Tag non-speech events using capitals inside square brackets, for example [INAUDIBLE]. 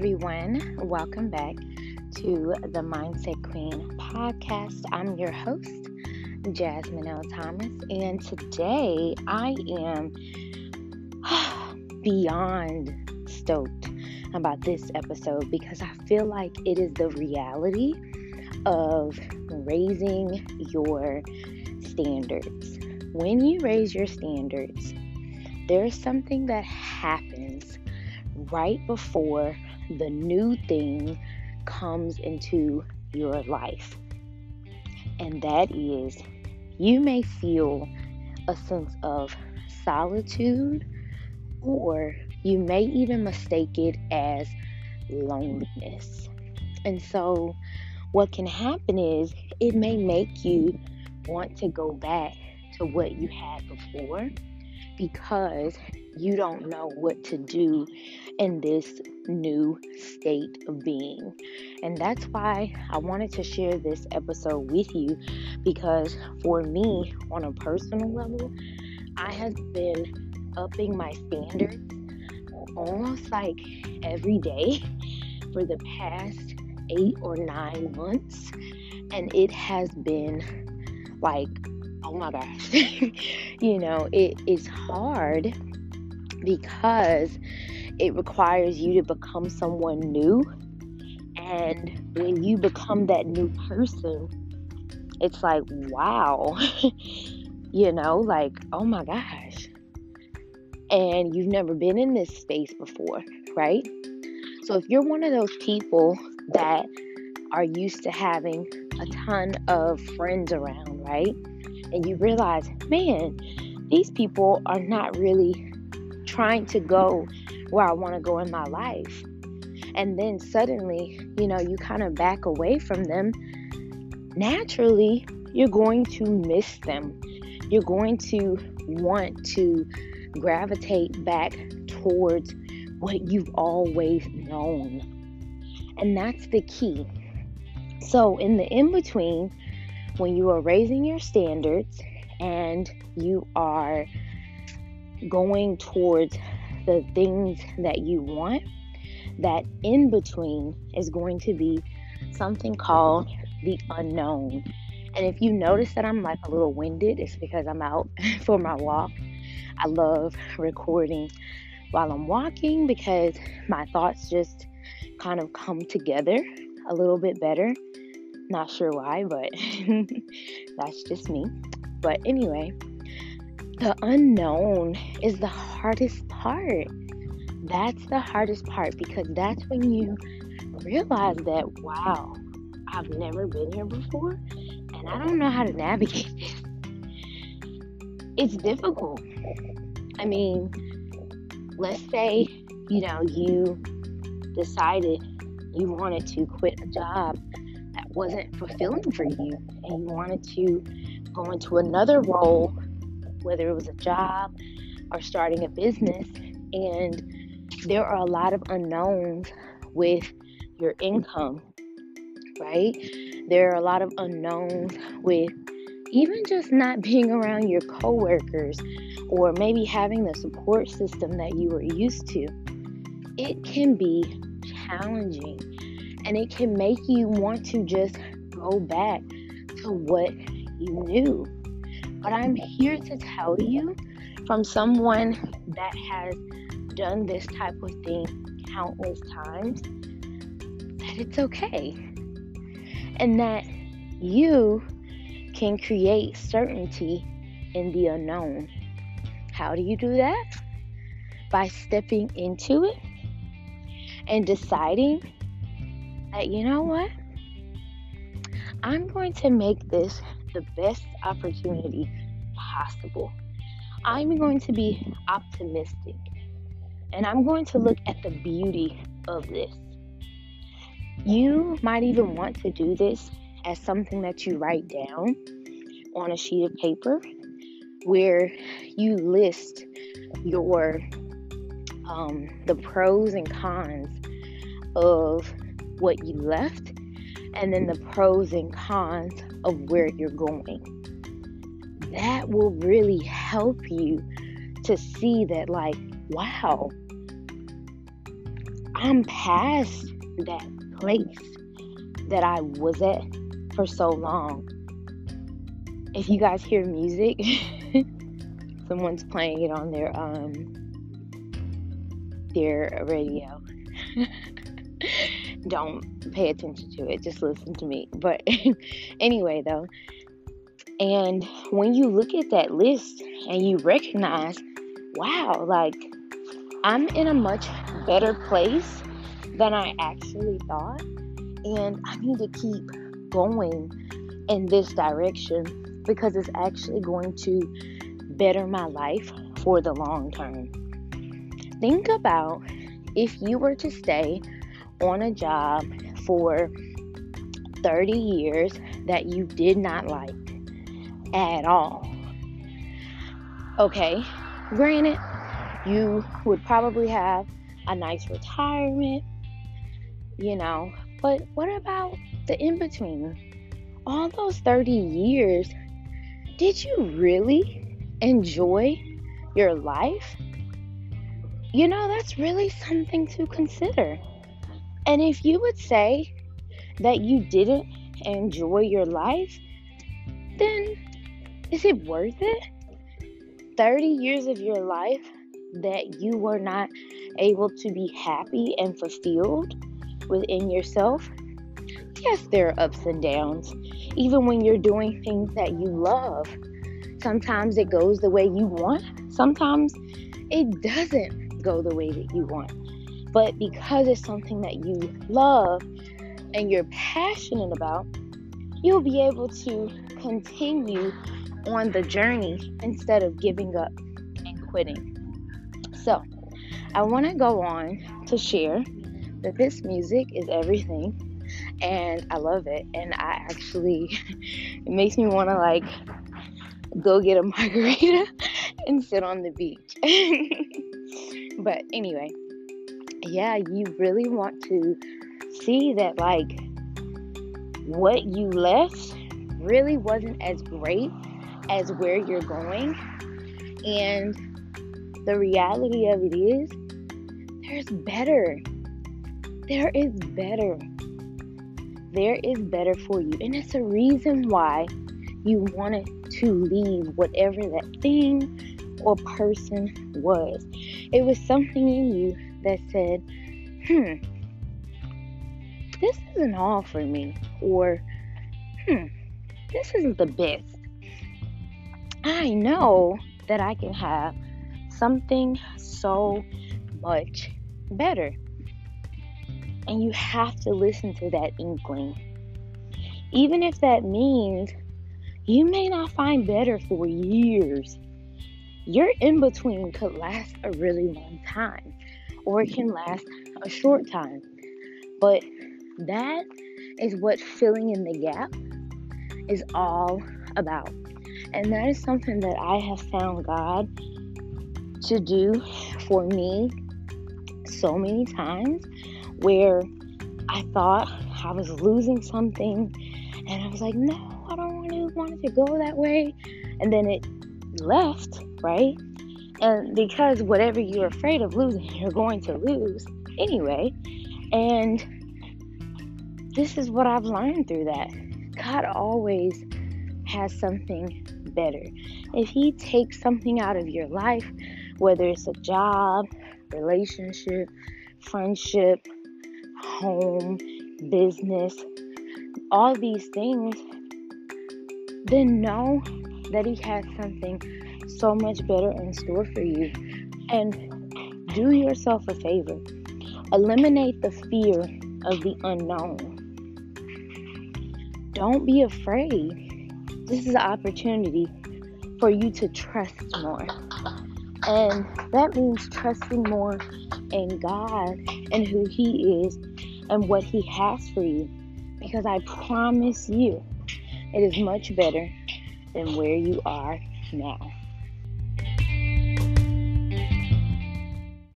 everyone. Welcome back to the Mindset Queen podcast. I'm your host, Jasmine L. Thomas, and today I am [SIGHS] beyond stoked about this episode because I feel like it is the reality of raising your standards. When you raise your standards, there's something that happens right before the new thing comes into your life. And that is, you may feel a sense of solitude, or you may even mistake it as loneliness. And so, what can happen is it may make you want to go back to what you had before because you don't know what to do in this new state of being. And that's why I wanted to share this episode with you because for me, on a personal level, I have been upping my standards almost like every day for the past eight or nine months. And it has been like, oh my gosh, [LAUGHS] you know, it is hard because it requires you to become someone new. And when you become that new person, it's like, wow, [LAUGHS] you know, like, oh my gosh. And you've never been in this space before, right? So if you're one of those people that are used to having a ton of friends around, right? And you realize, man, these people are not really trying to go where I want to go in my life. And then suddenly, you know, you kind of back away from them. Naturally, you're going to miss them. You're going to want to gravitate back towards what you've always known. And that's the key. So, in the in between, when you are raising your standards and you are going towards the things that you want, that in between is going to be something called the unknown. And if you notice that I'm like a little winded, it's because I'm out [LAUGHS] for my walk. I love recording while I'm walking because my thoughts just kind of come together a little bit better. Not sure why, but [LAUGHS] that's just me. But anyway, the unknown is the hardest part. That's the hardest part because that's when you realize that, wow, I've never been here before and I don't know how to navigate this. It's difficult. I mean, let's say, you know, you decided you wanted to quit a job wasn't fulfilling for you and you wanted to go into another role whether it was a job or starting a business. And there are a lot of unknowns with your income, right? There are a lot of unknowns with even just not being around your coworkers or maybe having the support system that you were used to. It can be challenging and it can make you want to just go back to what you knew. But I'm here to tell you from someone that has done this type of thing countless times that it's okay. And that you can create certainty in the unknown. How do you do that? By stepping into it and deciding that, you know what? I'm going to make this the best opportunity possible. I'm going to be optimistic and I'm going to look at the beauty of this. You might even want to do this as something that you write down on a sheet of paper where you list your um, the pros and cons of what you left and then the pros and cons of where you're going. That will really help you to see that, like, wow, I'm past that place that I was at for so long. If you guys hear music, [LAUGHS] someone's playing it on their um their radio. [LAUGHS] Don't pay attention to it, just listen to me. But [LAUGHS] anyway, though, and when you look at that list and you recognize, wow, like I'm in a much better place than I actually thought, and I need to keep going in this direction because it's actually going to better my life for the long term. Think about if you were to stay on a job for 30 years that you did not like at all. Okay, granted, you would probably have a nice retirement, you know, but what about the in between? All those 30 years, did you really enjoy your life? You know, that's really something to consider. And if you would say that you didn't enjoy your life, then is it worth it? 30 years of your life that you were not able to be happy and fulfilled within yourself? Yes, there are ups and downs. Even when you're doing things that you love, sometimes it goes the way you want, sometimes it doesn't go the way that you want. But because it's something that you love and you're passionate about, you'll be able to continue on the journey instead of giving up and quitting. So, I want to go on to share that this music is everything and I love it. And I actually, [LAUGHS] it makes me want to like go get a [LAUGHS] margarita and sit on the beach. [LAUGHS] but anyway, yeah, you really want to see that, like, what you left really wasn't as great as where you're going. And the reality of it is, there's better. There is better. There is better for you. And it's a reason why you wanted to leave whatever that thing or person was. It was something in you that said, hmm, this isn't all for me, or hmm, this isn't the best. I know that I can have something so much better. And you have to listen to that inkling. Even if that means you may not find better for years. Your in between could last a really long time or it can last a short time. But that is what filling in the gap is all about. And that is something that I have found God to do for me so many times where I thought I was losing something and I was like, no, I don't to want it to go that way. And then it left, right? And because whatever you're afraid of losing, [LAUGHS] you're going to lose anyway. And this is what I've learned through that. God always has something better. If He takes something out of your life, whether it's a job, relationship, friendship, home, business, all these things, then know that He has something so much better in store for you. And do yourself a favor eliminate the fear of the unknown. Don't be afraid. This is an opportunity for you to trust more. And that means trusting more in God and who He is and what He has for you. Because I promise you, it is much better than where you are now.